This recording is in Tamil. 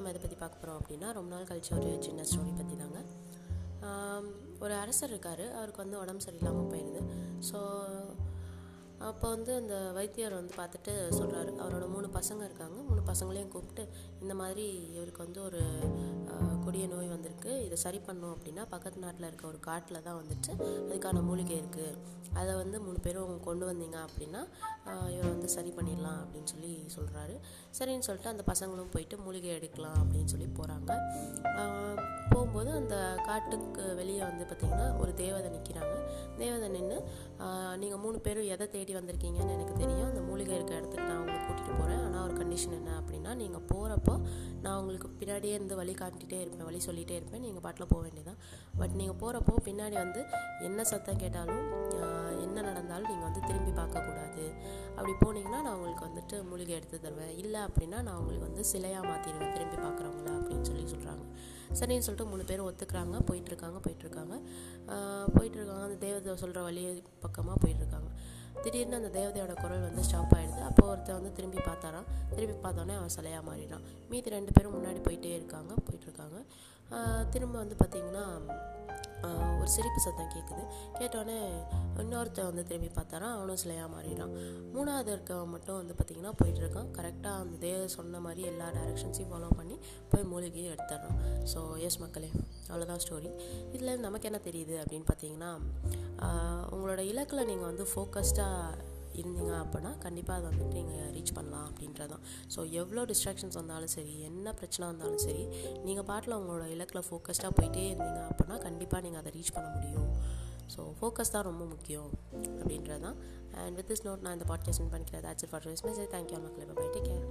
நம்ம இதை பற்றி பார்க்க போகிறோம் அப்படின்னா ரொம்ப நாள் கழிச்சு ஒரு சின்ன ஸ்டோரி பற்றி தாங்க. ஒரு அரசர் இருக்கார். அவருக்கு வந்து உடம்பு சரியில்லாமல் போயிடுது ஸோ அப்போ வந்து அந்த வைத்தியர் வந்து பார்த்துட்டு சொல்கிறாரு அவரோட மூணு பசங்க இருக்காங்க. மூணு பசங்களையும் கூப்பிட்டு இந்த மாதிரி இவருக்கு வந்து ஒரு இதை சரி பண்ணோம் அப்படின்னா பக்கத்து நாட்டில் இருக்க ஒரு காட்டில் தான் வந்துட்டு அதுக்கான மூலிகை இருக்குது அதை வந்து மூணு பேரும் கொண்டு வந்தீங்க அப்படின்னா ஆ, இவரை வந்து சரி பண்ணிடலாம் அப்படின்னு சொல்லி சொல்கிறாரு சரின்னு சொல்லிட்டு அந்த பசங்களும் போயிட்டு மூலிகை எடுக்கலாம் அப்படின்னு சொல்லி போகிறாங்க போகும்போது அந்த காட்டுக்கு வெளியே வந்து பார்த்திங்கன்னா ஒரு தேவதை நிற்கிறாங்க தேவதை நின்று நீங்கள் மூணு பேரும் எதை தேடி வந்திருக்கீங்கன்னு எனக்கு தெரியும். அந்த மூலிகை இருக்க இடத்துக்கு நான் உங்களை கூட்டிகிட்டு போகிறேன் ஆனால் ஒரு கண்டிஷன் என்ன அப்படின்னா நீங்கள் போகிறப்போ நான் உங்களுக்கு பின்னாடியே இருந்து வழி காட்டிகிட்டே இருப்பேன் வழி சொல்லிகிட்டே இருப்பேன். நீங்கள் பாட்டில் போக வேண்டியதான் பட் நீங்கள் போகிறப்போ பின்னாடி வந்து என்ன சத்தம் கேட்டாலும் என்ன நடந்தாலும் நீங்கள் வந்து திரும்பி பார்க்கக்கூடாது அப்படி போனீங்கன்னா நான் உங்களுக்கு வந்துட்டு மூலிகை எடுத்து தருவேன். இல்லை அப்படின்னா நான் உங்களுக்கு வந்து சிலையாக மாற்றிடுவேன் திரும்பி பார்க்குறவங்கள அப்படின்னு சொல்லி சொல்கிறாங்க சரின்னு சொல்லிட்டு மூணு பேரும் ஒத்துக்கிறாங்க. போயிட்டுருக்காங்க போயிட்டுருக்காங்க போயிட்டுருக்காங்க அந்த தேவதை சொல்கிற வழி பக்கமாக போயிட்டுருக்காங்க திடீர்னு அந்த தேவதையோட குரல் வந்து ஸ்டாப் ஆகிடுது அப்போ ஒருத்தன் வந்து திரும்பி பார்த்தாரான் திரும்பி பார்த்தோன்னே அவன் சிலையாக மாறிடான் மீதி ரெண்டு பேரும் முன்னாடி போயிட்டே இருக்காங்க போயிட்டுருக்காங்க திரும்ப வந்து பார்த்திங்கன்னா ஒரு சிரிப்பு சத்தம் கேட்குது கேட்டோடனே இன்னொருத்தன் வந்து திரும்பி பார்த்தாரான் அவனும் சிலையாக மாறிடுறான். மூணாவது இருக்கவன் மட்டும் வந்து பார்த்திங்கன்னா போயிட்டு இருக்கான். கரெக்டாக அந்த தேவ சொன்ன மாதிரி எல்லா டைரக்ஷன்ஸையும் ஃபாலோ பண்ணி போய் மூலிகையும் எடுத்துடுறான். ஸோ எஸ் மக்களே அவ்வளோதான் ஸ்டோரி இதில் நமக்கு என்ன தெரியுது அப்படின்னு பார்த்தீங்கன்னா உங்களோட இலக்கில் நீங்கள் வந்து ஃபோக்கஸ்டாக இருந்தீங்க அப்படின்னா கண்டிப்பாக அதை வந்துட்டு நீங்கள் ரீச் பண்ணலாம் அப்படின்றதான் ஸோ எவ்வளோ டிஸ்ட்ராக்ஷன்ஸ் வந்தாலும் சரி என்ன பிரச்சனை வந்தாலும் சரி நீங்கள் பாட்டில் உங்களோட இலக்கில் ஃபோக்கஸ்டாக போயிட்டே இருந்தீங்க அப்படின்னா கண்டிப்பாக நீங்கள் அதை ரீச் பண்ண முடியும். ஸோ ஃபோக்கஸ் தான் ரொம்ப முக்கியம் அப்படின்றது தான் அண்ட் வித் திஸ் நோட் நான் இந்த பாட்காஸ்ட் பண்ணிக்கிறேன். ஆச்சு ஃபார் மெசேஜ் தேங்க்யூ மக்களே. Bye take care